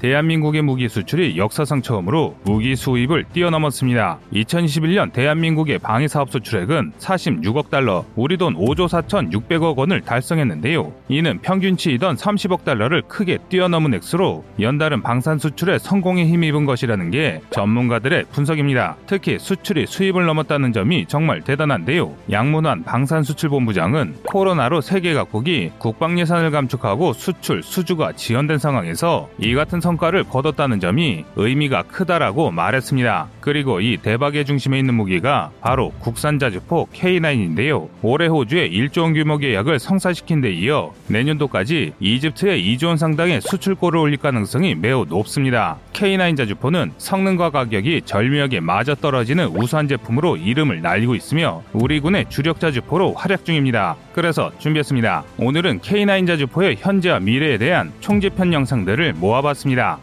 대한민국의 무기 수출이 역사상 처음으로 무기 수입을 뛰어넘었습니다. 2021년 대한민국의 방위 사업 수출액은 46억 달러, 우리 돈 5조 4천6백억 원을 달성했는데요. 이는 평균치이던 30억 달러를 크게 뛰어넘은 액수로 연달은 방산 수출에 성공에 힘입은 것이라는 게 전문가들의 분석입니다. 특히 수출이 수입을 넘었다는 점이 정말 대단한데요. 양문환 방산수출본부장은 코로나로 세계 각국이 국방 예산을 감축하고 수출, 수주가 지연된 상황에서 이 같은 성 과를 거뒀다는 점이 의미가 크다라고 말했습니다. 그리고 이 대박의 중심에 있는 무기가 바로 국산 자주포 K9인데요. 올해 호주에 1조 원 규모 계약을 성사시킨 데 이어 내년도까지 이집트에 2조 원 상당의 수출고를 올릴 가능성이 매우 높습니다. K9 자주포는 성능과 가격이 절묘하게 맞아 떨어지는 우수한 제품으로 이름을 날리고 있으며 우리 군의 주력 자주포로 활약 중입니다. 그래서 준비했습니다. 오늘은 K9 자주포의 현재와 미래에 대한 총집편 영상들을 모아봤습니다.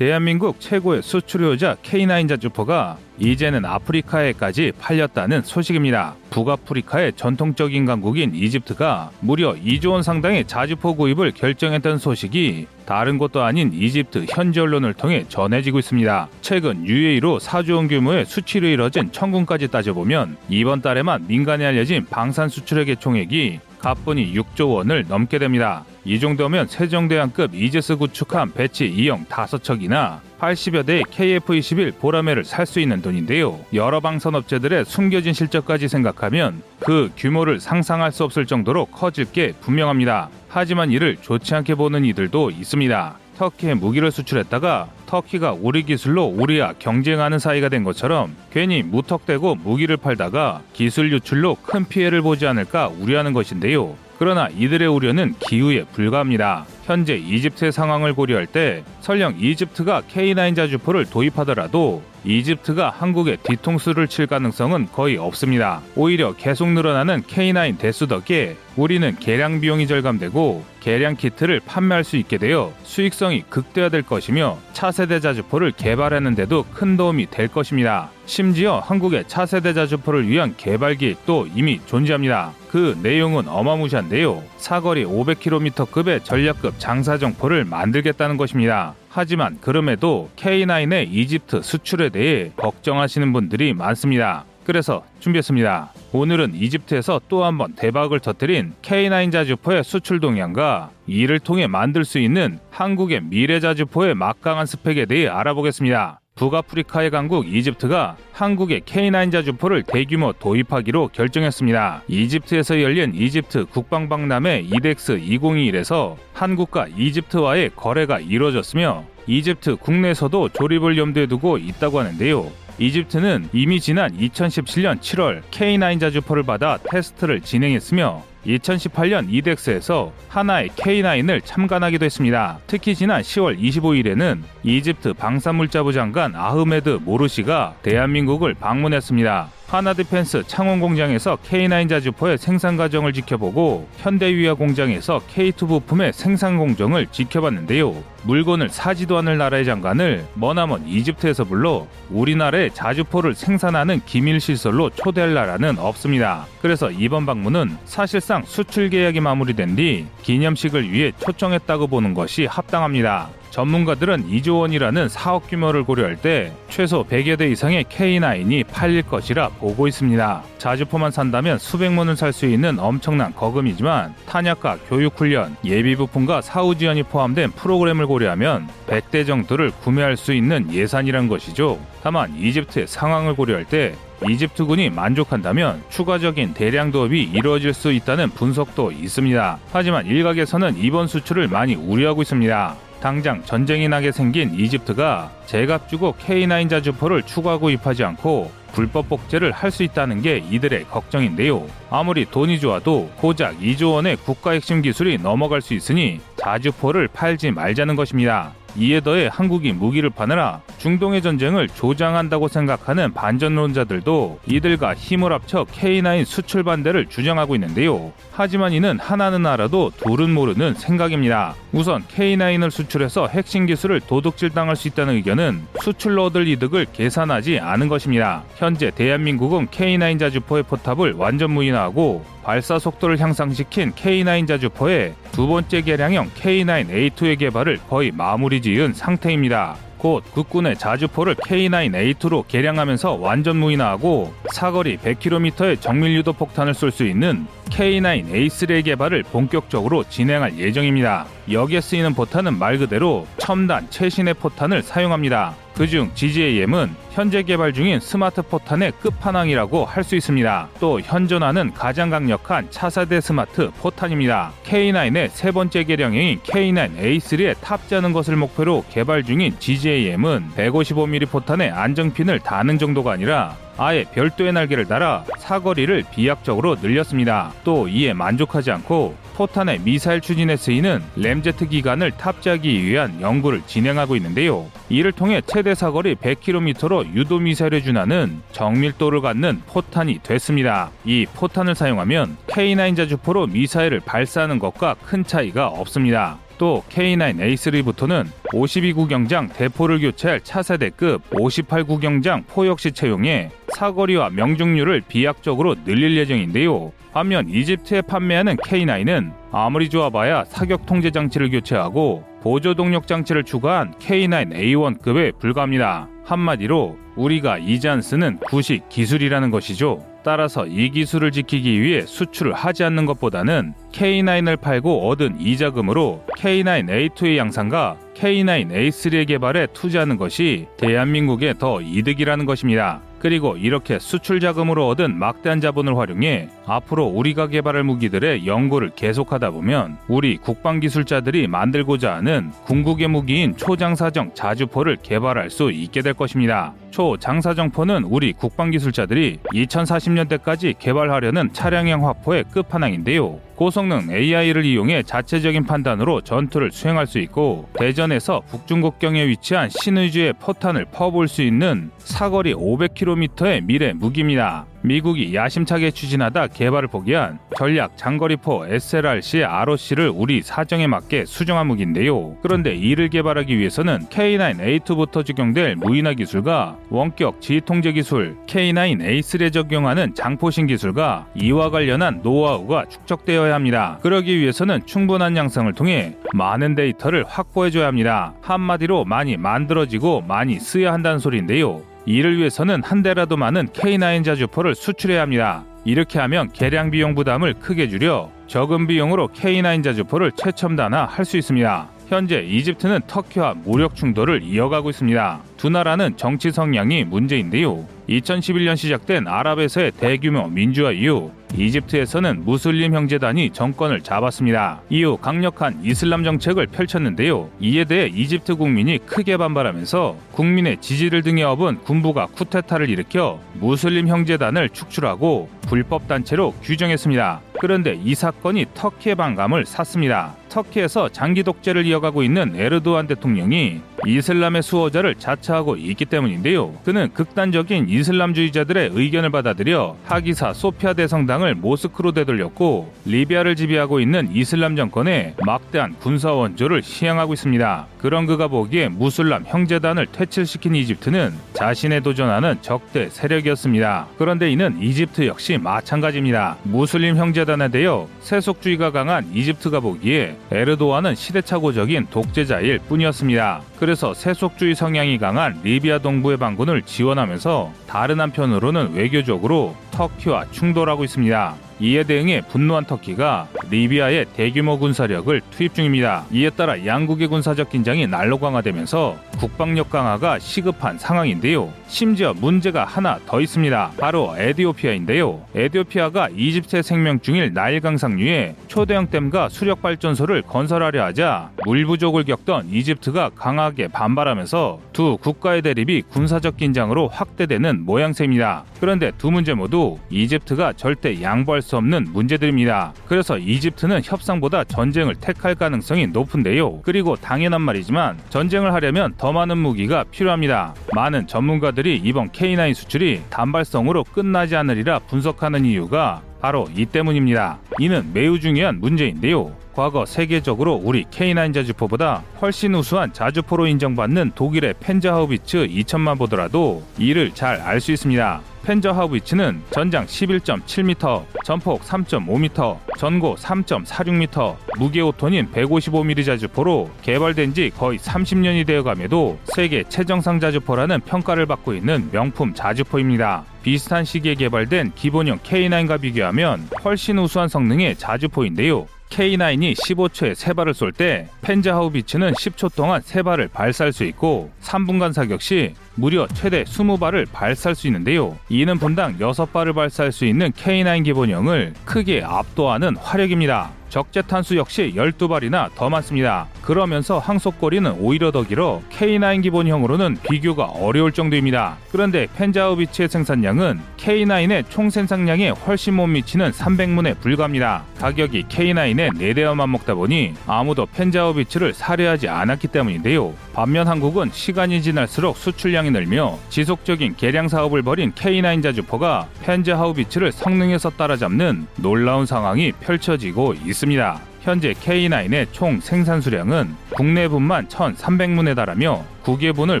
대한민국 최고의 수출효자 K9 자주포가 이제는 아프리카에까지 팔렸다는 소식입니다. 북아프리카의 전통적인 강국인 이집트가 무려 2조 원 상당의 자주포 구입을 결정했던 소식이 다른 곳도 아닌 이집트 현지 언론을 통해 전해지고 있습니다. 최근 UAE로 4조 원 규모의 수출이 이뤄진 청군까지 따져보면 이번 달에만 민간에 알려진 방산 수출액의 총액이 가뿐히 6조 원을 넘게 됩니다. 이 정도면 세종대왕급 이제스 구축함 배치 2형 5척이나 80여 대의 KF-21 보라매를 살 수 있는 돈인데요. 여러 방산업체들의 숨겨진 실적까지 생각하면 그 규모를 상상할 수 없을 정도로 커질 게 분명합니다. 하지만 이를 좋지 않게 보는 이들도 있습니다. 터키에 무기를 수출했다가 터키가 우리 기술로 우리와 경쟁하는 사이가 된 것처럼 괜히 무턱대고 무기를 팔다가 기술 유출로 큰 피해를 보지 않을까 우려하는 것인데요. 그러나 이들의 우려는 기우에 불과합니다. 현재 이집트의 상황을 고려할 때 설령 이집트가 K9 자주포를 도입하더라도 이집트가 한국에 뒤통수를 칠 가능성은 거의 없습니다. 오히려 계속 늘어나는 K9 대수 덕에 우리는 개량 비용이 절감되고 개량 키트를 판매할 수 있게 되어 수익성이 극대화될 것이며 차세대 자주포를 개발하는데도 큰 도움이 될 것입니다. 심지어 한국의 차세대 자주포를 위한 개발 계획도 이미 존재합니다. 그 내용은 어마무시한데요. 사거리 500km급의 전략급 장사정포를 만들겠다는 것입니다. 하지만 그럼에도 K9의 이집트 수출에 대해 걱정하시는 분들이 많습니다. 그래서 준비했습니다. 오늘은 이집트에서 또 한 번 대박을 터뜨린 K9 자주포의 수출 동향과 이를 통해 만들 수 있는 한국의 미래 자주포의 막강한 스펙에 대해 알아보겠습니다. 북아프리카의 강국 이집트가 한국의 K9 자 주포를 대규모 도입하기로 결정했습니다. 이집트에서 열린 이집트 국방박람회 이덱스 2021에서 한국과 이집트와의 거래가 이루어졌으며 이집트 국내에서도 조립을 염두에 두고 있다고 하는데요. 이집트는 이미 지난 2017년 7월 K9 자주포를 받아 테스트를 진행했으며 2018년 이덱스에서 하나의 K9을 참관하기도 했습니다. 특히 지난 10월 25일에는 이집트 방산물자부 장관 아흐메드 모르시가 대한민국을 방문했습니다. 하나디펜스 창원 공장에서 K9 자주포의 생산 과정을 지켜보고 현대위아 공장에서 K2 부품의 생산 공정을 지켜봤는데요. 물건을 사지도 않을 나라의 장관을 머나먼 이집트에서 불러 우리나라의 자주포를 생산하는 기밀 시설로 초대할 나라는 없습니다. 그래서 이번 방문은 사실상 수출 계약이 마무리된 뒤 기념식을 위해 초청했다고 보는 것이 합당합니다. 전문가들은 2조 원이라는 사업 규모를 고려할 때 최소 100여 대 이상의 K9이 팔릴 것이라 보고 있습니다. 자주포만 산다면 수백만 원을 살 수 있는 엄청난 거금이지만 탄약과 교육훈련, 예비부품과 사후 지원이 포함된 프로그램을 고려하면 100대 정도를 구매할 수 있는 예산이란 것이죠. 다만 이집트의 상황을 고려할 때 이집트군이 만족한다면 추가적인 대량 도입이 이루어질 수 있다는 분석도 있습니다. 하지만 일각에서는 이번 수출을 많이 우려하고 있습니다. 당장 전쟁이 나게 생긴 이집트가 제값 주고 K9 자주포를 추가 구입하지 않고 불법 복제를 할 수 있다는 게 이들의 걱정인데요. 아무리 돈이 좋아도 고작 2조 원의 국가 핵심 기술이 넘어갈 수 있으니 자주포를 팔지 말자는 것입니다. 이에 더해 한국이 무기를 파느라 중동의 전쟁을 조장한다고 생각하는 반전론자들도 이들과 힘을 합쳐 K9 수출 반대를 주장하고 있는데요. 하지만 이는 하나는 알아도 둘은 모르는 생각입니다. 우선 K9을 수출해서 핵심 기술을 도둑질 당할 수 있다는 의견은 수출로 얻을 이득을 계산하지 않은 것입니다. 현재 대한민국은 K9 자주포의 포탑을 완전 무인화하고 발사 속도를 향상시킨 K9 자주포의 두 번째 개량형 K9A2의 개발을 거의 마무리 지은 상태입니다. 곧 국군의 자주포를 K9A2로 개량하면서 완전 무인화하고 사거리 100km의 정밀 유도 폭탄을 쏠 수 있는 K9A3의 개발을 본격적으로 진행할 예정입니다. 여기에 쓰이는 포탄은 말 그대로 첨단 최신의 포탄을 사용합니다. 그중 GGAM은 현재 개발 중인 스마트 포탄의 끝판왕이라고 할 수 있습니다. 또 현존하는 가장 강력한 차세대 스마트 포탄입니다. K9의 세 번째 개량형인 K9A3에 탑재하는 것을 목표로 개발 중인 GGAM은 155mm 포탄의 안정핀을 다는 정도가 아니라 아예 별도의 날개를 달아 사거리를 비약적으로 늘렸습니다. 또 이에 만족하지 않고 포탄의 미사일 추진에 쓰이는 램제트 기관을 탑재하기 위한 연구를 진행하고 있는데요. 이를 통해 최대 사거리 100km로 유도 미사일에 준하는 정밀도를 갖는 포탄이 됐습니다. 이 포탄을 사용하면 K9 자주포로 미사일을 발사하는 것과 큰 차이가 없습니다. 또 K9A3부터는 52구경장 대포를 교체할 차세대급 58구경장 포 역시 채용해 사거리와 명중률을 비약적으로 늘릴 예정인데요. 반면 이집트에 판매하는 K9은 아무리 좋아봐야 사격 통제 장치를 교체하고 보조 동력 장치를 추가한 K9A1급에 불과합니다. 한마디로 우리가 이제 안 쓰는 구식 기술이라는 것이죠. 따라서 이 기술을 지키기 위해 수출을 하지 않는 것보다는 K9을 팔고 얻은 이자금으로 K9A2의 양산과 K9A3의 개발에 투자하는 것이 대한민국에 더 이득이라는 것입니다. 그리고 이렇게 수출 자금으로 얻은 막대한 자본을 활용해 앞으로 우리가 개발할 무기들의 연구를 계속하다 보면 우리 국방 기술자들이 만들고자 하는 궁극의 무기인 초장사정 자주포를 개발할 수 있게 될 것입니다. 초 장사정포는 우리 국방 기술자들이 2040년대까지 개발하려는 차량형 화포의 끝판왕인데요. 고성능 AI를 이용해 자체적인 판단으로 전투를 수행할 수 있고 대전에서 북중국경에 위치한 신의주의 포탄을 퍼볼 수 있는 사거리 500km의 미래 무기입니다. 미국이 야심차게 추진하다 개발을 포기한 전략 장거리포 SLRC ROC를 우리 사정에 맞게 수정한 무기인데요. 그런데 이를 개발하기 위해서는 K9A2부터 적용될 무인화 기술과 원격 지휘통제 기술, K9A3에 적용하는 장포신 기술과 이와 관련한 노하우가 축적되어야 합니다. 그러기 위해서는 충분한 양성을 통해 많은 데이터를 확보해줘야 합니다. 한마디로 많이 만들어지고 많이 쓰여야 한다는 소리인데요. 이를 위해서는 한 대라도 많은 K9 자주포를 수출해야 합니다. 이렇게 하면 개량 비용 부담을 크게 줄여 적은 비용으로 K9 자주포를 최첨단화 할 수 있습니다. 현재 이집트는 터키와 무력 충돌을 이어가고 있습니다. 두 나라는 정치 성향이 문제인데요. 2011년 시작된 아랍에서의 대규모 민주화 이후 이집트에서는 무슬림 형제단이 정권을 잡았습니다. 이후 강력한 이슬람 정책을 펼쳤는데요. 이에 대해 이집트 국민이 크게 반발하면서 국민의 지지를 등에 업은 군부가 쿠데타를 일으켜 무슬림 형제단을 축출하고 불법 단체로 규정했습니다. 그런데 이 사건이 터키의 반감을 샀습니다. 터키에서 장기 독재를 이어가고 있는 에르도안 대통령이 이슬람의 수호자를 자처하고 있기 때문인데요. 그는 극단적인 이슬람주의자들의 의견을 받아들여 하기아 소피아 대성당을 모스크로 되돌렸고 리비아를 지배하고 있는 이슬람 정권에 막대한 군사 원조를 시행하고 있습니다. 그런 그가 보기에 무슬림 형제단을 퇴출시킨 이집트는 자신에 도전하는 적대 세력이었습니다. 그런데 이는 이집트 역시 마찬가지입니다. 무슬림 형제단에 대여 세속주의가 강한 이집트가 보기에 에르도안은 시대착오적인 독재자일 뿐이었습니다. 그래서 세속주의 성향이 강한 리비아 동부의 반군을 지원하면서 다른 한편으로는 외교적으로 터키와 충돌하고 있습니다. 이에 대응해 분노한 터키가 리비아에 대규모 군사력을 투입 중입니다. 이에 따라 양국의 군사적 긴장이 날로 강화되면서 국방력 강화가 시급한 상황인데요. 심지어 문제가 하나 더 있습니다. 바로 에디오피아인데요. 에디오피아가 이집트의 생명 중일 나일 강상류에 초대형 댐과 수력 발전소를 건설하려 하자 물 부족을 겪던 이집트가 강하게 반발하면서 두 국가의 대립이 군사적 긴장으로 확대되는 모양새입니다. 그런데 두 문제 모두 이집트가 절대 양보할 수 없는 문제들입니다. 그래서 이집트는 협상보다 전쟁을 택할 가능성이 높은데요. 그리고 당연한 말이지만 전쟁을 하려면 더 많은 무기가 필요합니다. 많은 전문가들이 이번 K9 수출이 단발성으로 끝나지 않으리라 분석하는 이유가 바로 이 때문입니다. 이는 매우 중요한 문제인데요. 과거 세계적으로 우리 K9 자주포보다 훨씬 우수한 자주포로 인정받는 독일의 펜자하우비츠 2000만 보더라도 이를 잘 알 수 있습니다. 펜저 하우비츠는 전장 11.7m, 전폭 3.5m, 전고 3.46m, 무게 5톤인 155mm 자주포로 개발된 지 거의 30년이 되어감에도 세계 최정상 자주포라는 평가를 받고 있는 명품 자주포입니다. 비슷한 시기에 개발된 기본형 K9과 비교하면 훨씬 우수한 성능 의 자주포인데요. K9이 15초에 3발을 쏠 때 펜자하우비츠는 10초 동안 3발을 발사할 수 있고 3분간 사격 시 무려 최대 20발을 발사할 수 있는데요. 이는 분당 6발을 발사할 수 있는 K9 기본형을 크게 압도하는 화력입니다. 적재 탄수 역시 12발이나 더 많습니다. 그러면서 항속거리는 오히려 더 길어 K9 기본형으로는 비교가 어려울 정도입니다. 그런데 펜자우비치의 생산량은 K9의 총 생산량에 훨씬 못 미치는 300문에 불과합니다. 가격이 K9의 4대어만 먹다 보니 아무도 펜자우비치를 사려하지 않았기 때문인데요. 반면 한국은 시간이 지날수록 수출량이 늘며 지속적인 개량 사업을 벌인 K9 자주포가 펜자하우비치를 성능에서 따라잡는 놀라운 상황이 펼쳐지고 있습니다. 있습니다. 현재 K9의 총 생산 수량은 국내분만 1,300문에 달하며 국외분을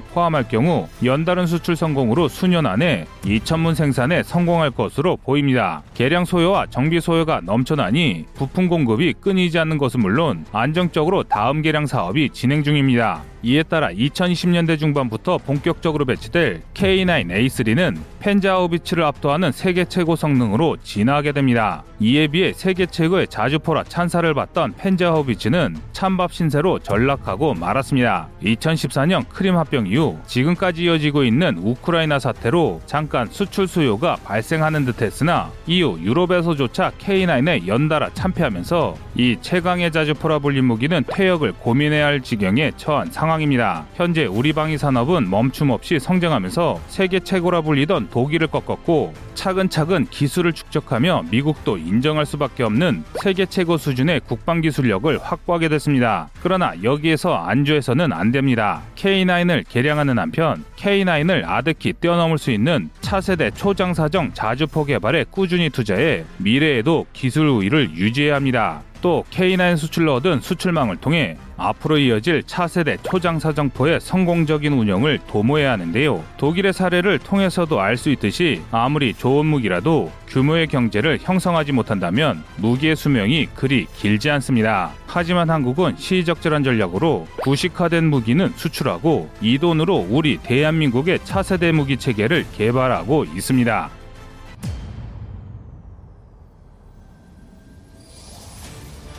포함할 경우 연달은 수출 성공으로 수년 안에 2천문 생산에 성공할 것으로 보입니다. 개량 소요와 정비 소요가 넘쳐나니 부품 공급이 끊이지 않는 것은 물론 안정적으로 다음 개량 사업이 진행 중입니다. 이에 따라 2020년대 중반부터 본격적으로 배치될 K9A3는 펜자우비치를 압도하는 세계 최고 성능으로 진화하게 됩니다. 이에 비해 세계 최고의 자주포라 찬사를 받던 펜자우비치는 찬밥 신세로 전락하고 말았습니다. 2014년 크림 합병 이후 지금까지 이어지고 있는 우크라이나 사태로 잠깐 수출 수요가 발생하는 듯했으나 이후 유럽에서조차 K9에 연달아 참패하면서 이 최강의 자주포라 불린 무기는 퇴역을 고민해야 할 지경에 처한 상황입니다. 현재 우리 방위 산업은 멈춤 없이 성장하면서 세계 최고라 불리던 독일을 꺾었고 차근차근 기술을 축적하며 미국도 인정할 수밖에 없는 세계 최고 수준의 국방 기술력을 확보하게 됐습니다. 그러나 여기에서 안주해서는 안 됩니다. K9을 개량하는 한편 K9을 아득히 뛰어넘을 수 있는 차세대 초장사정 자주포 개발에 꾸준히 투자해 미래에도 기술 우위를 유지해야 합니다. 또 K9 수출로 얻은 수출망을 통해 앞으로 이어질 차세대 초장사정포의 성공적인 운영을 도모해야 하는데요. 독일의 사례를 통해서도 알 수 있듯이 아무리 좋은 무기라도 규모의 경제를 형성하지 못한다면 무기의 수명이 그리 길지 않습니다. 하지만 한국은 시적절한 전략으로 구식화된 무기는 수출하고 이 돈으로 우리 대한민국의 차세대 무기 체계를 개발하고 있습니다.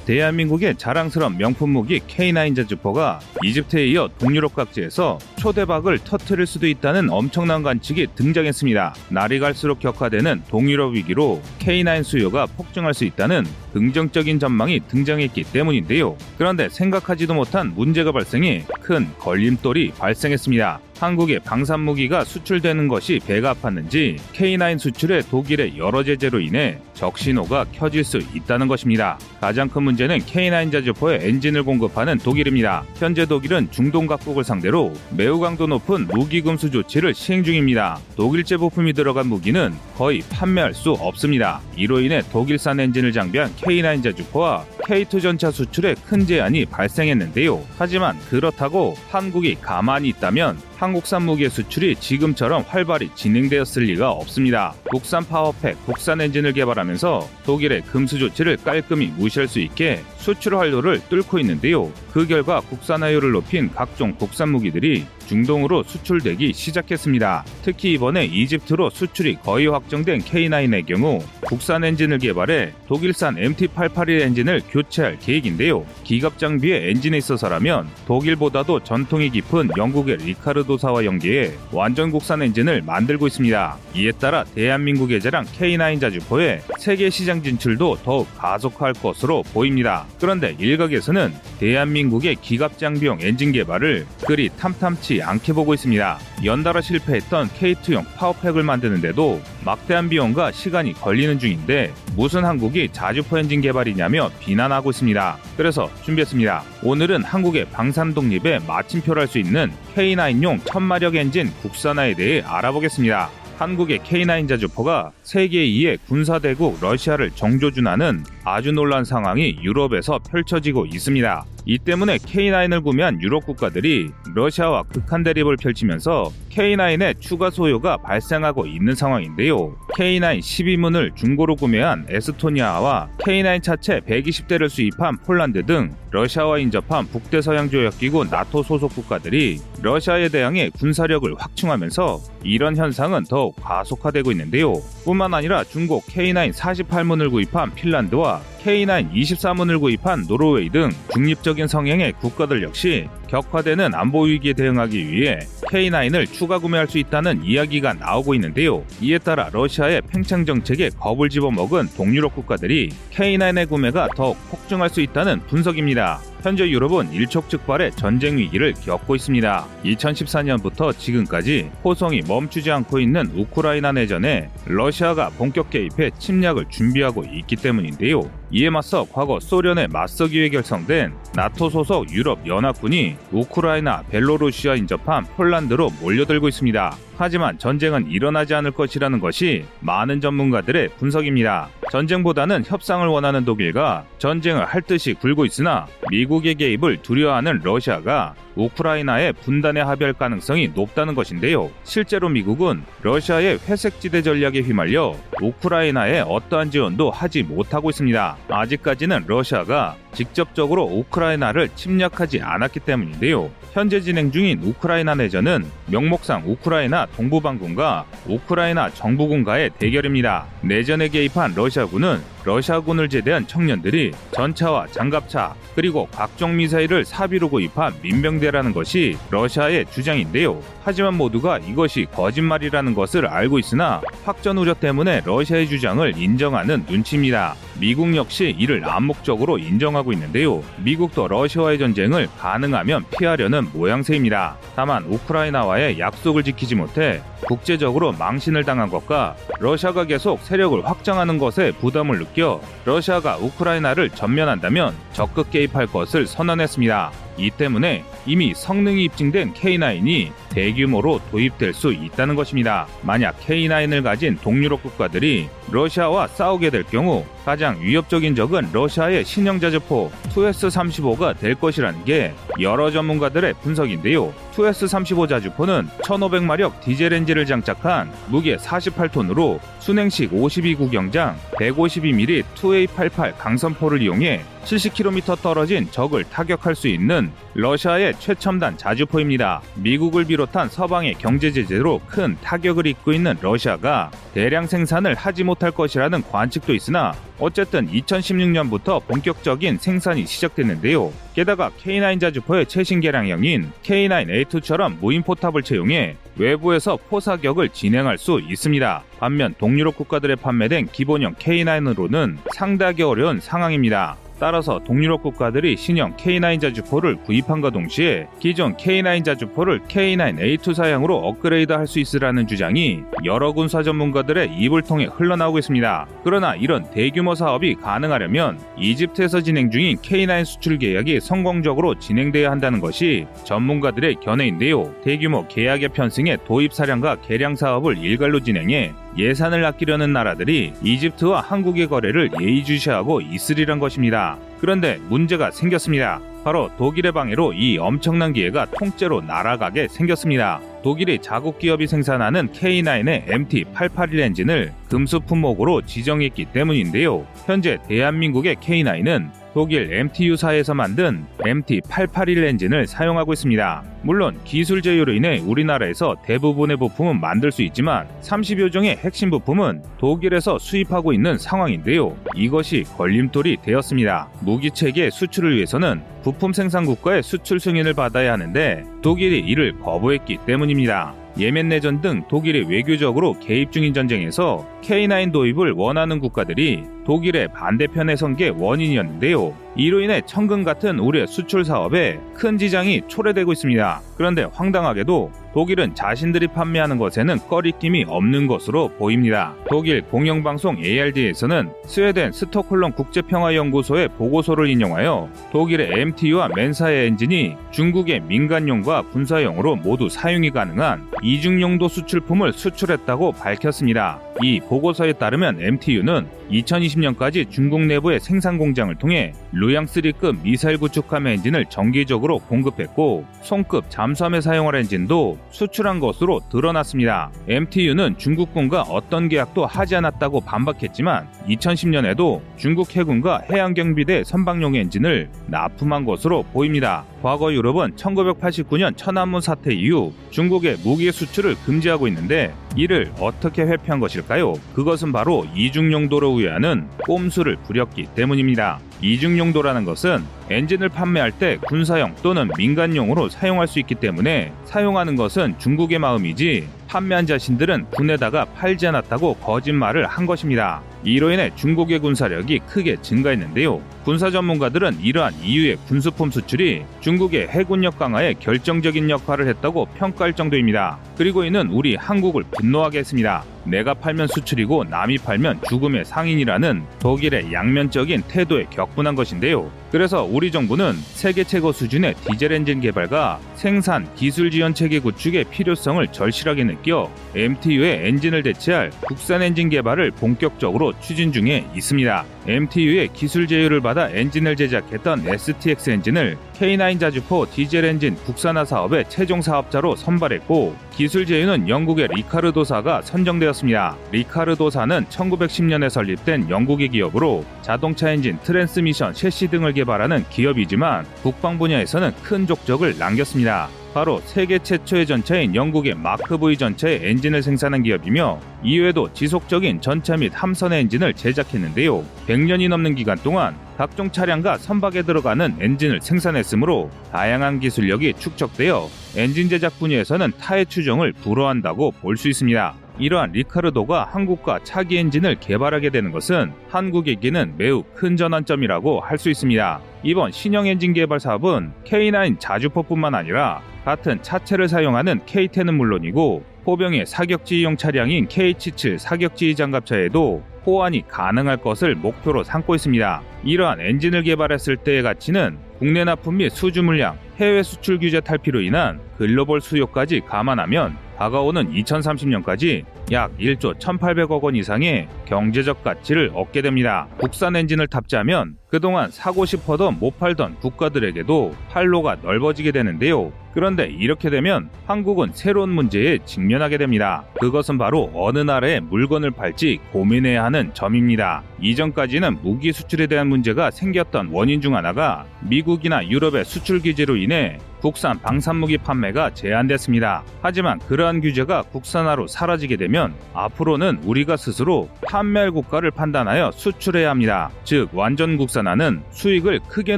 대한민국의 자랑스러운 명품 무기 K9 자주포가 이집트에 이어 동유럽 각지에서 초대박을 터트릴 수도 있다는 엄청난 관측이 등장했습니다. 날이 갈수록 격화되는 동유럽 위기로 K9 수요가 폭증할 수 있다는 긍정적인 전망이 등장했기 때문인데요. 그런데 생각하지도 못한 문제가 발생해 큰 걸림돌이 발생했습니다. 한국의 방산 무기가 수출되는 것이 배가 아팠는지 K9 수출의 독일의 여러 제재로 인해 적신호가 켜질 수 있다는 것입니다. 가장 큰 문제는 K9 자주포의 엔진을 공급하는 독일입니다. 현재 독일은 중동 각국을 상대로 매우 강도 높은 무기 금수 조치를 시행 중입니다. 독일제 부품이 들어간 무기는 거의 판매할 수 없습니다. 이로 인해 독일산 엔진을 장비한 K9 자주포와 K2 전차 수출에 큰 제한이 발생했는데요. 하지만 그렇다고 한국이 가만히 있다면 한 국산 무기 수출이 지금처럼 활발히 진행되었을 리가 없습니다. 국산 파워팩, 국산 엔진을 개발하면서 독일의 금수 조치를 깔끔히 무시할 수 있게 수출 활로를 뚫고 있는데요. 그 결과 국산화율을 높인 각종 국산 무기들이 중동으로 수출되기 시작했습니다. 특히 이번에 이집트로 수출이 거의 확정된 K9의 경우 국산 엔진을 개발해 독일산 MT881 엔진을 교체할 계획인데요. 기갑 장비의 엔진에 있어서라면 독일보다도 전통이 깊은 영국의 리카르도사와 연계해 완전 국산 엔진을 만들고 있습니다. 이에 따라 대한민국의 자랑 K9 자주포의 세계 시장 진출도 더욱 가속화할 것으로 보입니다. 그런데 일각에서는 대한민국의 기갑 장비용 엔진 개발을 그리 탐탐치 않게 보고 있습니다. 연달아 실패했던 K2용 파워팩을 만드는데도 막대한 비용과 시간이 걸리는 중인데 무슨 한국이 자주포 엔진 개발이냐며 비난하고 있습니다. 그래서 준비했습니다. 오늘은 한국의 방산 독립에 마침표를 할 수 있는 K9용 천 마력 엔진 국산화에 대해 알아보겠습니다. 한국의 K9 자주포가 세계 2위의 군사대국 러시아를 정조준하는 아주 놀라운 상황이 유럽에서 펼쳐지고 있습니다. 이 때문에 K9을 구매한 유럽 국가들이 러시아와 극한 대립을 펼치면서 K9의 추가 소요가 발생하고 있는 상황인데요. K9 12문을 중고로 구매한 에스토니아와 K9 차체 120대를 수입한 폴란드 등 러시아와 인접한 북대서양조약기구 나토 소속 국가들이 러시아에 대항해 군사력을 확충하면서 이런 현상은 더욱 가속화되고 있는데요. 뿐만 아니라 중국 K9 48문을 구입한 핀란드와 K9 24문을 구입한 노르웨이 등 중립적인 성향의 국가들 역시 격화되는 안보 위기에 대응하기 위해 K9을 추가 구매할 수 있다는 이야기가 나오고 있는데요. 이에 따라 러시아의 팽창 정책에 겁을 집어먹은 동유럽 국가들이 K9의 구매가 더욱 폭증할 수 있다는 분석입니다. 현재 유럽은 일촉즉발의 전쟁 위기를 겪고 있습니다. 2014년부터 지금까지 호성이 멈추지 않고 있는 우크라이나 내전에 러시아가 본격 개입해 침략을 준비하고 있기 때문인데요. 이에 맞서 과거 소련에 맞서기 위해 결성된 나토 소속 유럽 연합군이 우크라이나, 벨로루시아 인접한 폴란드로 몰려들고 있습니다. 하지만 전쟁은 일어나지 않을 것이라는 것이 많은 전문가들의 분석입니다. 전쟁보다는 협상을 원하는 독일과 전쟁을 할 듯이 굴고 있으나 미국의 개입을 두려워하는 러시아가 우크라이나의 분단에 합의할 가능성이 높다는 것인데요. 실제로 미국은 러시아의 회색지대 전략에 휘말려 우크라이나에 어떠한 지원도 하지 못하고 있습니다. 아직까지는 러시아가 직접적으로 우크라이나를 침략하지 않았기 때문인데요. 현재 진행 중인 우크라이나 내전은 명목상 우크라이나 동부반군과 우크라이나 정부군과의 대결입니다. 내전에 개입한 러시아군은 러시아군을 제대한 청년들이 전차와 장갑차 그리고 각종 미사일을 사비로 구입한 민병대라는 것이 러시아의 주장인데요. 하지만 모두가 이것이 거짓말이라는 것을 알고 있으나 확전 우려 때문에 러시아의 주장을 인정하는 눈치입니다. 미국 역시 이를 암묵적으로 인정하고 있는데요. 미국도 러시아와의 전쟁을 가능하면 피하려는 모양새입니다. 다만 우크라이나와의 약속을 지키지 못해 국제적으로 망신을 당한 것과 러시아가 계속 세력을 확장하는 것에 부담을 느껴 러시아가 우크라이나를 전면한다면 적극 개입할 것을 선언했습니다. 이 때문에 이미 성능이 입증된 K9이 대규모로 도입될 수 있다는 것입니다. 만약 K9을 가진 동유럽 국가들이 러시아와 싸우게 될 경우 가장 위협적인 적은 러시아의 신형 자주포 2S-35가 될 것이라는 게 여러 전문가들의 분석인데요. 2S-35 자주포는 1500마력 디젤 엔진을 장착한 무게 48톤으로 순행식 52구경장 152mm 2A88 강선포를 이용해 70km 떨어진 적을 타격할 수 있는 러시아의 최첨단 자주포입니다. 미국을 비롯 한 서방의 경제 제재로 큰 타격을 입고 있는 러시아가 대량 생산을 하지 못할 것이라는 관측도 있으나 어쨌든 2016년부터 본격적인 생산이 시작됐는데요. 게다가 K9 자주포의 최신 개량형인 K9A2처럼 무인 포탑을 채용해 외부에서 포사격을 진행할 수 있습니다. 반면 동유럽 국가들에 판매된 기본형 K9으로는 상당히 어려운 상황입니다. 따라서 동유럽 국가들이 신형 K9 자주포를 구입함과 동시에 기존 K9 자주포를 K9A2 사양으로 업그레이드 할 수 있으라는 주장이 여러 군사 전문가들의 입을 통해 흘러나오고 있습니다. 그러나 이런 대규모 사업이 가능하려면 이집트에서 진행 중인 K9 수출 계약이 성공적으로 진행돼야 한다는 것이 전문가들의 견해인데요. 대규모 계약의 편승에 도입 사량과 개량 사업을 일괄로 진행해 예산을 아끼려는 나라들이 이집트와 한국의 거래를 예의주시하고 있으리란 것입니다. 그런데 문제가 생겼습니다. 바로 독일의 방해로 이 엄청난 기회가 통째로 날아가게 생겼습니다. 독일이 자국 기업이 생산하는 K9의 MT881 엔진을 금수 품목으로 지정했기 때문인데요. 현재 대한민국의 K9은 독일 MTU사에서 만든 MT881 엔진을 사용하고 있습니다. 물론 기술 제휴로 인해 우리나라에서 대부분의 부품은 만들 수 있지만 30여 종의 핵심 부품은 독일에서 수입하고 있는 상황인데요. 이것이 걸림돌이 되었습니다. 무기 체계 수출을 위해서는 부품 생산 국가의 수출 승인을 받아야 하는데 독일이 이를 거부했기 때문입니다. 예멘 내전 등 독일이 외교적으로 개입 중인 전쟁에서 K9 도입을 원하는 국가들이 독일의 반대편에 선 게 원인이었는데요. 이로 인해 천금 같은 우리의 수출 사업에 큰 지장이 초래되고 있습니다. 그런데 황당하게도 독일은 자신들이 판매하는 것에는 거리낌이 없는 것으로 보입니다. 독일 공영방송 ARD에서는 스웨덴 스톡홀름 국제평화연구소의 보고서를 인용하여 독일의 MTU와 MAN사의 엔진이 중국의 민간용과 군사용으로 모두 사용이 가능한 이중용도 수출품을 수출했다고 밝혔습니다. 이 보고서에 따르면 MTU는 2020년까지 중국 내부의 생산 공장을 통해 루양3급 미사일 구축함 엔진을 정기적으로 공급했고 송급 잠수함에 사용할 엔진도 수출한 것으로 드러났습니다. MTU는 중국군과 어떤 계약도 하지 않았다고 반박했지만 2010년에도 중국 해군과 해양경비대 선박용 엔진을 납품한 것으로 보입니다. 과거 유럽은 1989년 천안문 사태 이후 중국의 무기 수출을 금지하고 있는데 이를 어떻게 회피한 것일까요? 그것은 바로 이중 용도로 우회하는 꼼수를 부렸기 때문입니다. 이중 용도라는 것은 엔진을 판매할 때 군사용 또는 민간용으로 사용할 수 있기 때문에 사용하는 것은 중국의 마음이지 판매한 자신들은 군에다가 팔지 않았다고 거짓말을 한 것입니다. 이로 인해 중국의 군사력이 크게 증가했는데요. 군사 전문가들은 이러한 이유의 군수품 수출이 중국의 해군력 강화에 결정적인 역할을 했다고 평가할 정도입니다. 그리고 이는 우리 한국을 분노하게 했습니다. 내가 팔면 수출이고 남이 팔면 죽음의 상인이라는 독일의 양면적인 태도에 격분한 것인데요. 그래서 우리 정부는 세계 최고 수준의 디젤 엔진 개발과 생산, 기술 지원 체계 구축의 필요성을 절실하게 느껴 MTU의 엔진을 대체할 국산 엔진 개발을 본격적으로 추진 중에 있습니다. MTU의 기술 제휴를 받아 엔진을 제작했던 STX 엔진을 K9 자주포 디젤 엔진 국산화 사업의 최종 사업자로 선발했고 기술 제휴는 영국의 리카르도사가 선정되었습니다. 리카르도사는 1910년에 설립된 영국의 기업으로 자동차 엔진, 트랜스미션, 섀시 등을 개발하는 기업이지만 국방 분야에서는 큰 족적을 남겼습니다. 바로 세계 최초의 전차인 영국의 마크 V 전차의 엔진을 생산한 기업이며 이외에도 지속적인 전차 및 함선 엔진을 제작했는데요. 100년이 넘는 기간 동안 각종 차량과 선박에 들어가는 엔진을 생산했으므로 다양한 기술력이 축적되어 엔진 제작 분야에서는 타의 추종을 불허한다고 볼 수 있습니다. 이러한 리카르도가 한국과 차기 엔진을 개발하게 되는 것은 한국에게는 매우 큰 전환점이라고 할 수 있습니다. 이번 신형 엔진 개발 사업은 K9 자주포뿐만 아니라 같은 차체를 사용하는 K10은 물론이고 포병의 사격지휘용 차량인 K77 사격지휘 장갑차에도 호환이 가능할 것을 목표로 삼고 있습니다. 이러한 엔진을 개발했을 때의 가치는 국내 납품 및 수주 물량, 해외 수출 규제 탈피로 인한 글로벌 수요까지 감안하면 다가오는 2030년까지 약 1조 1,800억 원 이상의 경제적 가치를 얻게 됩니다. 국산 엔진을 탑재하면 그동안 사고 싶어도 못 팔던 국가들에게도 활로가 넓어지게 되는데요. 그런데 이렇게 되면 한국은 새로운 문제에 직면하게 됩니다. 그것은 바로 어느 나라에 물건을 팔지 고민해야 하는 점입니다. 이전까지는 무기 수출에 대한 문제가 생겼던 원인 중 하나가 미국이나 유럽의 수출 규제로 인해 국산 방산무기 판매가 제한됐습니다. 하지만 그러한 규제가 국산화로 사라지게 되면 앞으로는 우리가 스스로 판매할 국가를 판단하여 수출해야 합니다. 즉 완전 국산화는 수익을 크게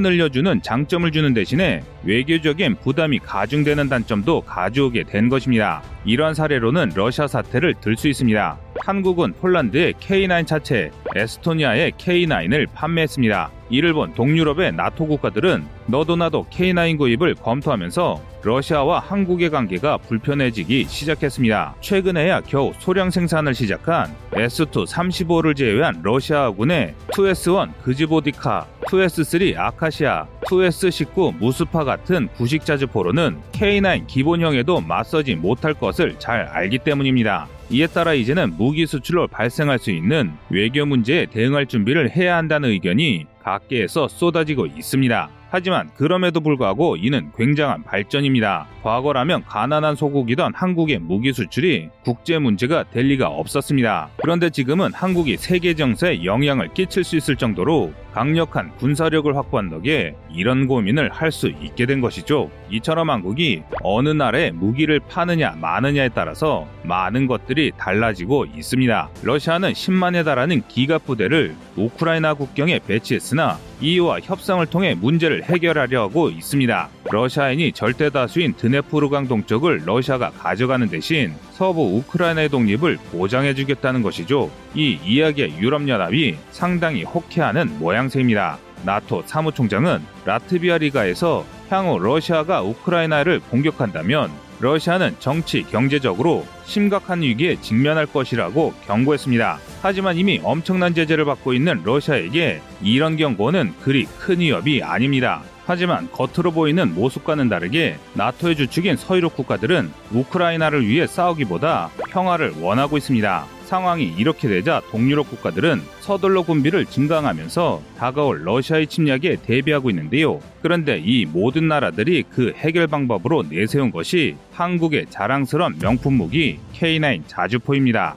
늘려주는 장점을 주는 대신에 외교적인 부담이 가중되는 단점도 가져오게 된 것입니다. 이러한 사례로는 러시아 사태를 들 수 있습니다. 한국은 폴란드의 K9 차체, 에스토니아의 K9을 판매했습니다. 이를 본 동유럽의 나토 국가들은 너도 나도 K9 구입을 검토하면서 러시아와 한국의 관계가 불편해지기 시작했습니다. 최근에야 겨우 소량 생산을 시작한 S2-35를 제외한 러시아군의 2S1 그즈보디카, 2S3 아카시아, 2S19 무스파 같은 구식 자주포로는 K9 기본형에도 맞서지 못할 것을 잘 알기 때문입니다. 이에 따라 이제는 무기 수출로 발생할 수 있는 외교 문제에 대응할 준비를 해야 한다는 의견이 각계에서 쏟아지고 있습니다. 하지만 그럼에도 불구하고 이는 굉장한 발전입니다. 과거라면 가난한 소국이던 한국의 무기 수출이 국제 문제가 될 리가 없었습니다. 그런데 지금은 한국이 세계 정세에 영향을 끼칠 수 있을 정도로 강력한 군사력을 확보한 덕에 이런 고민을 할 수 있게 된 것이죠. 이처럼 한국이 어느 나라에 무기를 파느냐 마느냐에 따라서 많은 것들이 달라지고 있습니다. 러시아는 10만에 달하는 기갑 부대를 우크라이나 국경에 배치했으나 이와 협상을 통해 문제를 해결하려 하고 있습니다. 러시아인이 절대 다수인 드네프르강 동쪽을 러시아가 가져가는 대신 서부 우크라이나의 독립을 보장해주겠다는 것이죠. 이 이야기에 유럽연합이 상당히 호쾌하는 모양새입니다. 나토 사무총장은 라트비아 리가에서 향후 러시아가 우크라이나를 공격한다면 러시아는 정치, 경제적으로 심각한 위기에 직면할 것이라고 경고했습니다. 하지만 이미 엄청난 제재를 받고 있는 러시아에게 이런 경고는 그리 큰 위협이 아닙니다. 하지만 겉으로 보이는 모습과는 다르게 나토의 주축인 서유럽 국가들은 우크라이나를 위해 싸우기보다 평화를 원하고 있습니다. 상황이 이렇게 되자 동유럽 국가들은 서둘러 군비를 증강하면서 다가올 러시아의 침략에 대비하고 있는데요. 그런데 이 모든 나라들이 그 해결 방법으로 내세운 것이 한국의 자랑스러운 명품 무기 K9 자주포입니다.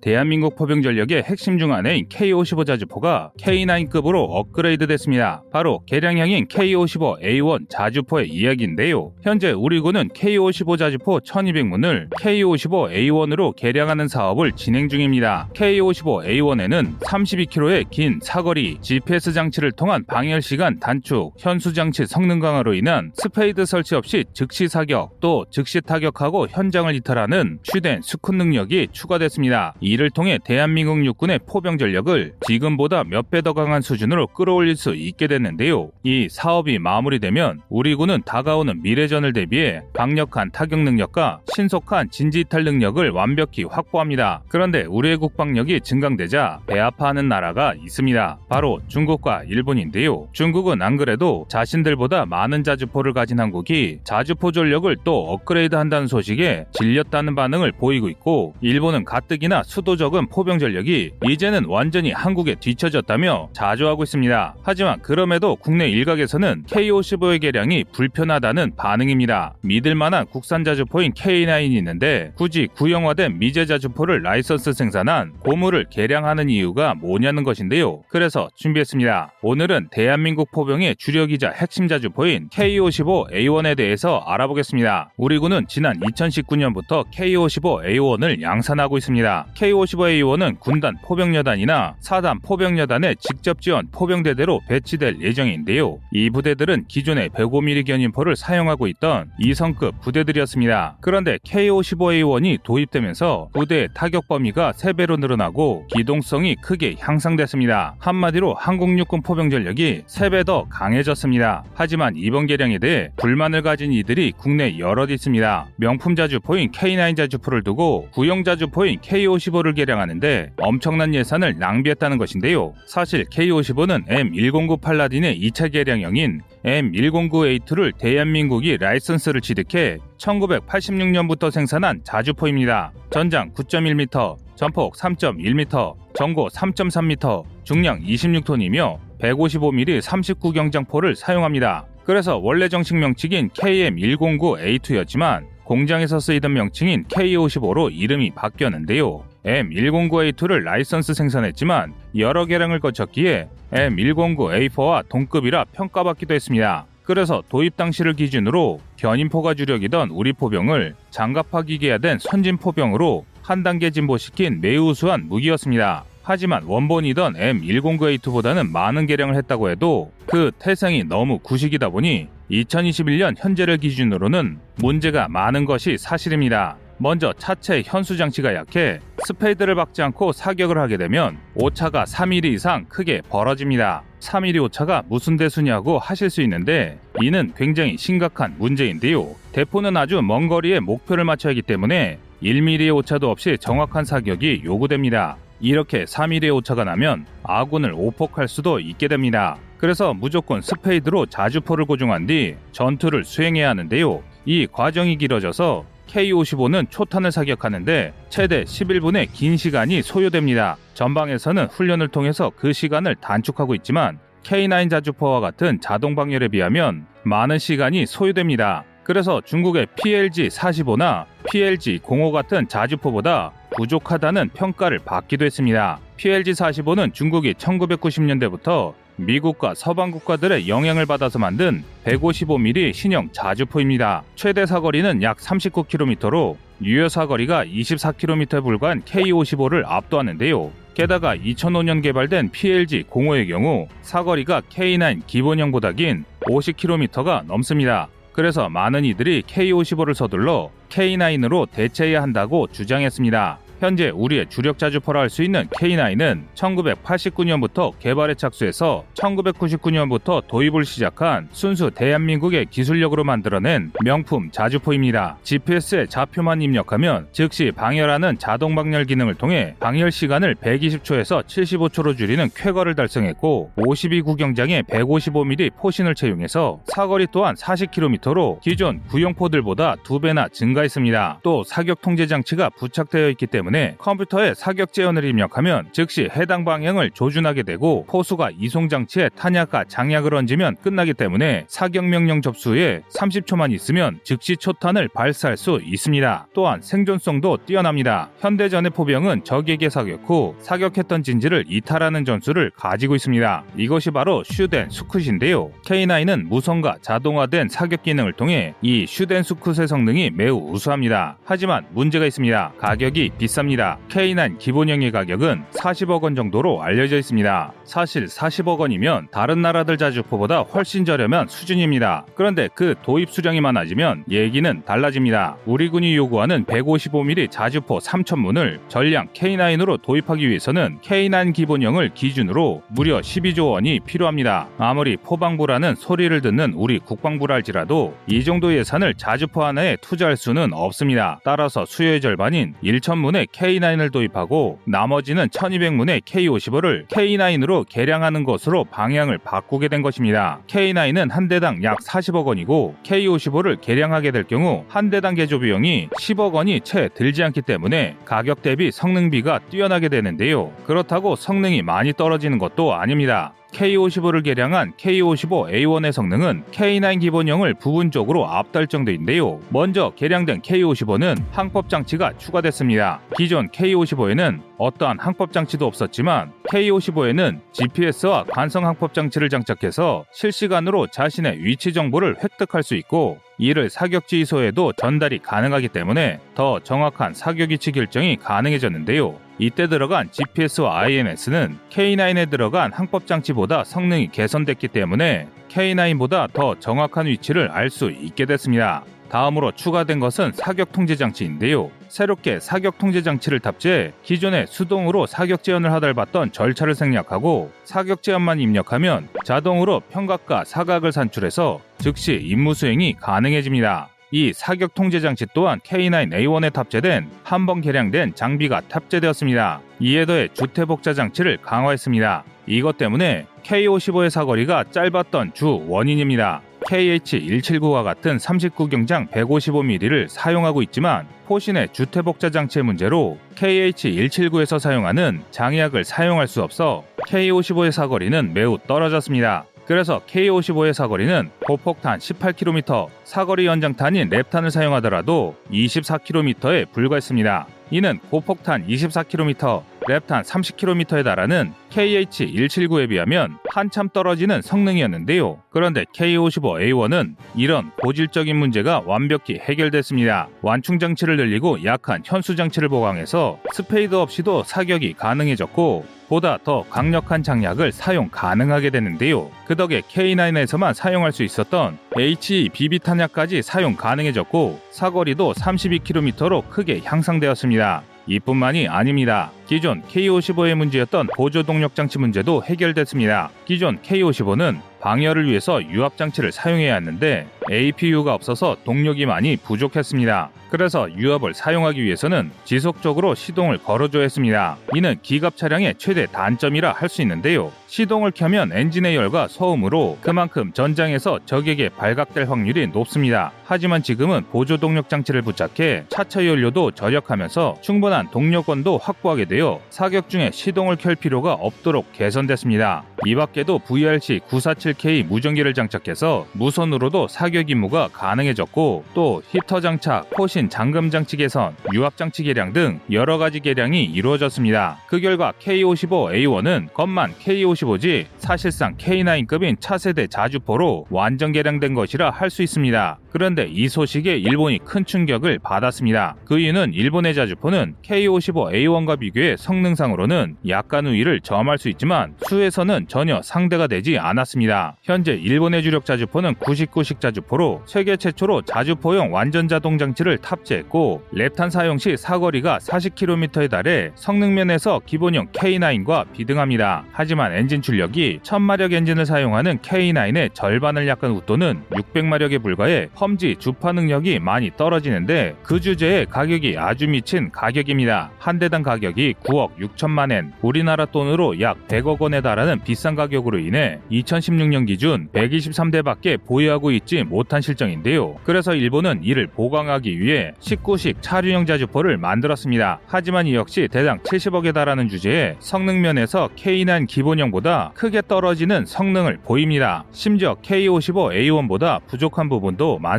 대한민국 포병 전력의 핵심 중 하나인 K55 자주포가 K9급으로 업그레이드 됐습니다. 바로 개량형인 K55A1 자주포의 이야기인데요. 현재 우리 군은 K55 자주포 1200문을 K55A1으로 개량하는 사업을 진행 중입니다. K55A1에는 32km의 긴 사거리, GPS 장치를 통한 방열 시간 단축, 현수 장치 성능 강화로 인한 스페이드 설치 없이 즉시 사격, 또 즉시 타격하고 현장을 이탈하는 shoot and scoot 능력이 추가됐습니다. 이를 통해 대한민국 육군의 포병 전력을 지금보다 몇 배 더 강한 수준으로 끌어올릴 수 있게 됐는데요. 이 사업이 마무리되면 우리 군은 다가오는 미래전을 대비해 강력한 타격 능력과 신속한 진지이탈 능력을 완벽히 확보합니다. 그런데 우리의 국방력이 증강되자 배아파하는 나라가 있습니다. 바로 중국과 일본인데요. 중국은 안 그래도 자신들보다 많은 자주포를 가진 한국이 자주포 전력을 또 업그레이드 한다는 소식에 질렸다는 반응을 보이고 있고 일본은 가뜩이나 수도 적은 포병 전력이 이제는 완전히 한국에 뒤처졌다며 자조하고 있습니다. 하지만 그럼에도 국내 일각에서는 K55의 개량이 불편하다는 반응입니다. 믿을 만한 국산 자주포인 K9이 있는데 굳이 구형화된 미제 자주포를 라이선스 생산한 고무를 개량하는 이유가 뭐냐는 것인데요. 그래서 준비했습니다. 오늘은 대한민국 포병의 주력이자 핵심 자주포인 K55A1에 대해서 알아보겠습니다. 우리 군은 지난 2019년부터 K55A1을 양산하고 있습니다. K55A1은 군단 포병여단이나 사단 포병여단의 직접 지원 포병대대로 배치될 예정인데요. 이 부대들은 기존의 105mm 견인포를 사용하고 있던 2성급 부대들이었습니다. 그런데 K55A1이 도입되면서 부대의 타격 범위가 3배로 늘어나고 기동성이 크게 향상됐습니다. 한마디로 한국 육군 포병 전력이 3배 더 강해졌습니다. 하지만 이번 개량에 대해 불만을 가진 이들이 국내 여럿 있습니다. 명품 자주포인 K9 자주포를 두고 구형 자주포인 K55 K55를 개량하는데 엄청난 예산을 낭비했다는 것인데요. 사실 K55는 M109 팔라딘의 2차 개량형인 M109A2를 대한민국이 라이선스를 취득해 1986년부터 생산한 자주포입니다. 전장 9.1m, 전폭 3.1m, 전고 3.3m, 중량 26톤이며 155mm 39경장포를 사용합니다. 그래서 원래 정식 명칭인 KM109A2였지만 공장에서 쓰이던 명칭인 K55로 이름이 바뀌었는데요. M109A2를 라이선스 생산했지만 여러 개량을 거쳤기에 M109A4와 동급이라 평가받기도 했습니다. 그래서 도입 당시를 기준으로 견인포가 주력이던 우리 포병을 장갑화 기계화된 선진 포병으로 한 단계 진보시킨 매우 우수한 무기였습니다. 하지만 원본이던 M109A2보다는 많은 개량을 했다고 해도 그 태생이 너무 구식이다 보니 2021년 현재를 기준으로는 문제가 많은 것이 사실입니다. 먼저 차체 현수 장치가 약해 스페이드를 박지 않고 사격을 하게 되면 오차가 3mm 이상 크게 벌어집니다. 3mm 오차가 무슨 대수냐고 하실 수 있는데 이는 굉장히 심각한 문제인데요. 대포는 아주 먼 거리에 목표를 맞춰야 하기 때문에 1mm의 오차도 없이 정확한 사격이 요구됩니다. 이렇게 3mm의 오차가 나면 아군을 오폭할 수도 있게 됩니다. 그래서 무조건 스페이드로 자주포를 고정한 뒤 전투를 수행해야 하는데요. 이 과정이 길어져서 K55는 초탄을 사격하는데 최대 11분의 긴 시간이 소요됩니다. 전방에서는 훈련을 통해서 그 시간을 단축하고 있지만 K9 자주포와 같은 자동 방열에 비하면 많은 시간이 소요됩니다. 그래서 중국의 PLG-45나 PLG-05 같은 자주포보다 부족하다는 평가를 받기도 했습니다. PLG-45는 중국이 1990년대부터 미국과 서방 국가들의 영향을 받아서 만든 155mm 신형 자주포입니다. 최대 사거리는 약 39km로 유효 사거리가 24km에 불과한 K55를 압도하는데요. 게다가 2005년 개발된 PLG-05의 경우 사거리가 K9 기본형보다 긴 50km가 넘습니다. 그래서 많은 이들이 K55를 서둘러 K9으로 대체해야 한다고 주장했습니다. 현재 우리의 주력 자주포라 할 수 있는 K9은 1989년부터 개발에 착수해서 1999년부터 도입을 시작한 순수 대한민국의 기술력으로 만들어낸 명품 자주포입니다. GPS에 좌표만 입력하면 즉시 방열하는 자동 방열 기능을 통해 방열 시간을 120초에서 75초로 줄이는 쾌거를 달성했고 52 구경장에 155mm 포신을 채용해서 사거리 또한 40km로 기존 구형포들보다 2배나 증가했습니다. 또 사격 통제 장치가 부착되어 있기 때문에 컴퓨터에 사격 제어를 입력하면 즉시 해당 방향을 조준하게 되고 포수가 이송 장치에 탄약과 장약을 얹으면 끝나기 때문에 사격 명령 접수 후에 30초만 있으면 즉시 초탄을 발사할 수 있습니다. 또한 생존성도 뛰어납니다. 현대전의 포병은 적에게 사격 후 사격했던 진지를 이탈하는 전술을 가지고 있습니다. 이것이 바로 슈덴 수쿠시인데요. K9은 무선과 자동화된 사격 기능을 통해 이 슈덴 수쿠스의 성능이 매우 우수합니다. 하지만 문제가 있습니다. 가격이 비 쌉니다. K9 기본형의 가격은 40억 원 정도로 알려져 있습니다. 사실 40억 원이면 다른 나라들 자주포보다 훨씬 저렴한 수준입니다. 그런데 그 도입 수량이 많아지면 얘기는 달라집니다. 우리 군이 요구하는 155mm 자주포 3,000문을 전량 K9으로 도입하기 위해서는 K9 기본형을 기준으로 무려 12조 원이 필요합니다. 아무리 포방부라는 소리를 듣는 우리 국방부랄지라도 이 정도 예산을 자주포 하나에 투자할 수는 없습니다. 따라서 수요의 절반인 1,000문의 K9을 도입하고 나머지는 1,200문의 K55를 K9으로 개량하는 것으로 방향을 바꾸게 된 것입니다. K9은 한 대당 약 40억 원이고 K55를 개량하게 될 경우 한 대당 개조 비용이 10억 원이 채 들지 않기 때문에 가격 대비 성능비가 뛰어나게 되는데요. 그렇다고 성능이 많이 떨어지는 것도 아닙니다. K55를 개량한 K55A1의 성능은 K9 기본형을 부분적으로 앞달 정도인데요. 먼저 개량된 K55는 항법 장치가 추가됐습니다. 기존 K55에는 어떠한 항법 장치도 없었지만 K55에는 GPS와 관성 항법 장치를 장착해서 실시간으로 자신의 위치 정보를 획득할 수 있고 이를 사격 지휘소에도 전달이 가능하기 때문에 더 정확한 사격 위치 결정이 가능해졌는데요. 이때 들어간 GPS와 IMS는 K9에 들어간 항법 장치보다 성능이 개선됐기 때문에 K9보다 더 정확한 위치를 알 수 있게 됐습니다. 다음으로 추가된 것은 사격 통제 장치인데요. 새롭게 사격 통제 장치를 탑재해 기존에 수동으로 사격 제한을 하달받던 절차를 생략하고 사격 제한만 입력하면 자동으로 평각과 사각을 산출해서 즉시 임무 수행이 가능해집니다. 이 사격 통제 장치 또한 K9A1에 탑재된 한 번 개량된 장비가 탑재되었습니다. 이에 더해 주태 복자 장치를 강화했습니다. 이것 때문에 K55의 사거리가 짧았던 주 원인입니다. KH179와 같은 39경장 155mm를 사용하고 있지만 포신의 주태복자 장치의 문제로 KH179에서 사용하는 장약을 사용할 수 없어 K55의 사거리는 매우 떨어졌습니다. 그래서 K55의 사거리는 고폭탄 18km, 사거리 연장탄인 랩탄을 사용하더라도 24km에 불과했습니다. 이는 고폭탄 24km, RAP탄 30km에 달하는 KH179에 비하면 한참 떨어지는 성능이었는데요. 그런데 K55A1은 이런 고질적인 문제가 완벽히 해결됐습니다. 완충 장치를 늘리고 약한 현수 장치를 보강해서 스페이드 없이도 사격이 가능해졌고 보다 더 강력한 장약을 사용 가능하게 되는데요. 그 덕에 K9에서만 사용할 수 있었던 HE BB 탄약까지 사용 가능해졌고 사거리도 32km로 크게 향상되었습니다. 이뿐만이 아닙니다. 기존 K55의 문제였던 보조 동력 장치 문제도 해결됐습니다. 기존 K55는 방열을 위해서 유압 장치를 사용해야 했는데 APU가 없어서 동력이 많이 부족했습니다. 그래서 유압을 사용하기 위해서는 지속적으로 시동을 걸어줘야 했습니다. 이는 기갑 차량의 최대 단점이라 할 수 있는데요. 시동을 켜면 엔진의 열과 소음으로 그만큼 전장에서 적에게 발각될 확률이 높습니다. 하지만 지금은 보조 동력 장치를 부착해 차체 연료도 절약하면서 충분한 동력권도 확보하게 되어 사격 중에 시동을 켤 필요가 없도록 개선됐습니다. 이 밖에도 VRC 947K 무전기를 장착해서 무선으로도 사격 임무가 가능해졌고 또 히터 장착, 포신 잠금 장치 개선, 유압 장치 개량 등 여러 가지 개량이 이루어졌습니다. 그 결과 K55A1은 겉만 K55지 사실상 K9급인 차세대 자주포로 완전 개량된 것이라 할 수 있습니다. 그런데 이 소식에 일본이 큰 충격을 받았습니다. 그 이유는 일본의 자주포는 K55A1과 비교해 성능상으로는 약간 우위를 점할 수 있지만 수에서는 전혀 상대가 되지 않았습니다. 현재 일본의 주력 자주포는 99식 자주포로 세계 최초로 자주포용 완전 자동 장치를 탑재했고 RAP탄 사용 시 사거리가 40km에 달해 성능면에서 기본형 K9과 비등합니다. 하지만 엔진 출력이 1000마력 엔진을 사용하는 K9의 절반을 약간 웃도는 600마력에 불과해 험지 주파 능력이 많이 떨어지는데 그 주제에 가격이 아주 미친 가격입니다. 한 대당 가격이 9억 6천만 엔, 우리나라 돈으로 약 100억 원에 달하는 비싼 가격으로 인해 2016년 기준 123대밖에 보유하고 있지 못한 실정인데요. 그래서 일본은 이를 보강하기 위해 19식 차륜형 자주포를 만들었습니다. 하지만 이 역시 대당 70억에 달하는 주제에 성능 면에서 K9 기본형보다 크게 떨어지는 성능을 보입니다. 심지어 K55A1보다 부족한 부분도 많습니다.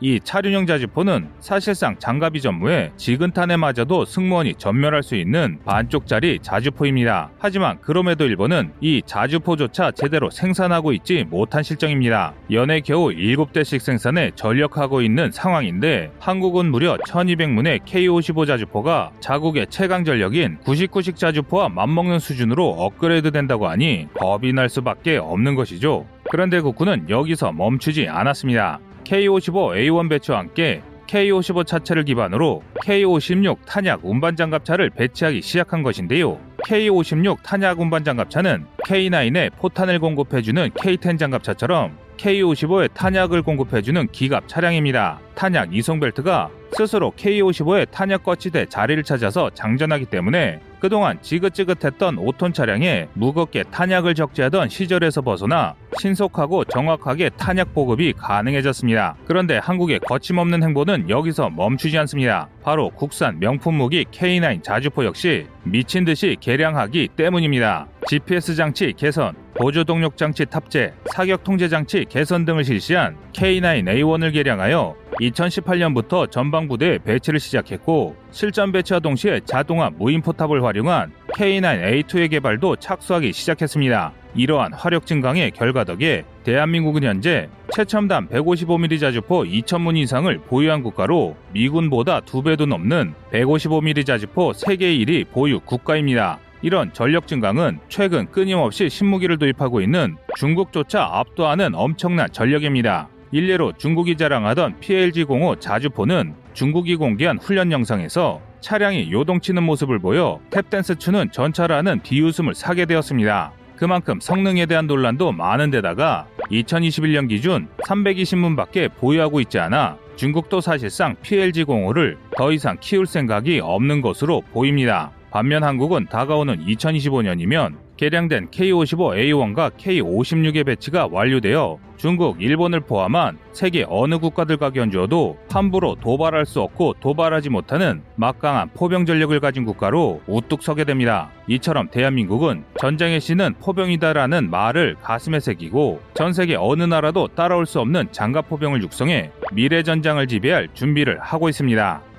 이 차륜형 자주포는 사실상 장갑이 전무해 지근탄에 맞아도 승무원이 전멸할 수 있는 반쪽짜리 자주포입니다. 하지만 그럼에도 일본은 이 자주포조차 제대로 생산하고 있지 못한 실정입니다. 연에 겨우 7대씩 생산에 전력하고 있는 상황인데 한국은 무려 1200문의 K55 자주포가 자국의 최강 전력인 99식 자주포와 맞먹는 수준으로 업그레이드 된다고 하니 겁이 날 수밖에 없는 것이죠. 그런데 국군은 여기서 멈추지 않았습니다. K55A1 배치와 함께 K55 차체를 기반으로 K56 탄약 운반 장갑차를 배치하기 시작한 것인데요. K56 탄약 운반 장갑차는 K9에 포탄을 공급해주는 K10 장갑차처럼 K55에 탄약을 공급해주는 기갑 차량입니다. 탄약 이송 벨트가 스스로 K55의 탄약 거치대 자리를 찾아서 장전하기 때문에 그동안 지긋지긋했던 5톤 차량에 무겁게 탄약을 적재하던 시절에서 벗어나 신속하고 정확하게 탄약 보급이 가능해졌습니다. 그런데 한국의 거침없는 행보는 여기서 멈추지 않습니다. 바로 국산 명품 무기 K9 자주포 역시 미친 듯이 개량하기 때문입니다. GPS 장치 개선, 보조 동력 장치 탑재, 사격 통제 장치 개선 등을 실시한 K9A1을 개량하여 2018년부터 전방 부대에 배치를 시작했고 실전 배치와 동시에 자동화 무인 포탑을 활용한 K9A2의 개발도 착수하기 시작했습니다. 이러한 화력 증강의 결과 덕에 대한민국은 현재 최첨단 155mm 자주포 2,000문 이상을 보유한 국가로 미군보다 두 배도 넘는 155mm 자주포 세계 1위 보유 국가입니다. 이런 전력 증강은 최근 끊임없이 신무기를 도입하고 있는 중국조차 압도하는 엄청난 전력입니다. 일례로 중국이 자랑하던 PLG-05 자주포는 중국이 공개한 훈련 영상에서 차량이 요동치는 모습을 보여 탭댄스 추는 전차라는 비웃음을 사게 되었습니다. 그만큼 성능에 대한 논란도 많은 데다가 2021년 기준 320문밖에 보유하고 있지 않아 중국도 사실상 PLZ-05를 더 이상 키울 생각이 없는 것으로 보입니다. 반면 한국은 다가오는 2025년이면 개량된 K55A1과 K56의 배치가 완료되어 중국, 일본을 포함한 세계 어느 국가들과 견주어도 함부로 도발할 수 없고 도발하지 못하는 막강한 포병 전력을 가진 국가로 우뚝 서게 됩니다. 이처럼 대한민국은 전쟁의 신은 포병이다라는 말을 가슴에 새기고 전 세계 어느 나라도 따라올 수 없는 장갑 포병을 육성해 미래 전장을 지배할 준비를 하고 있습니다.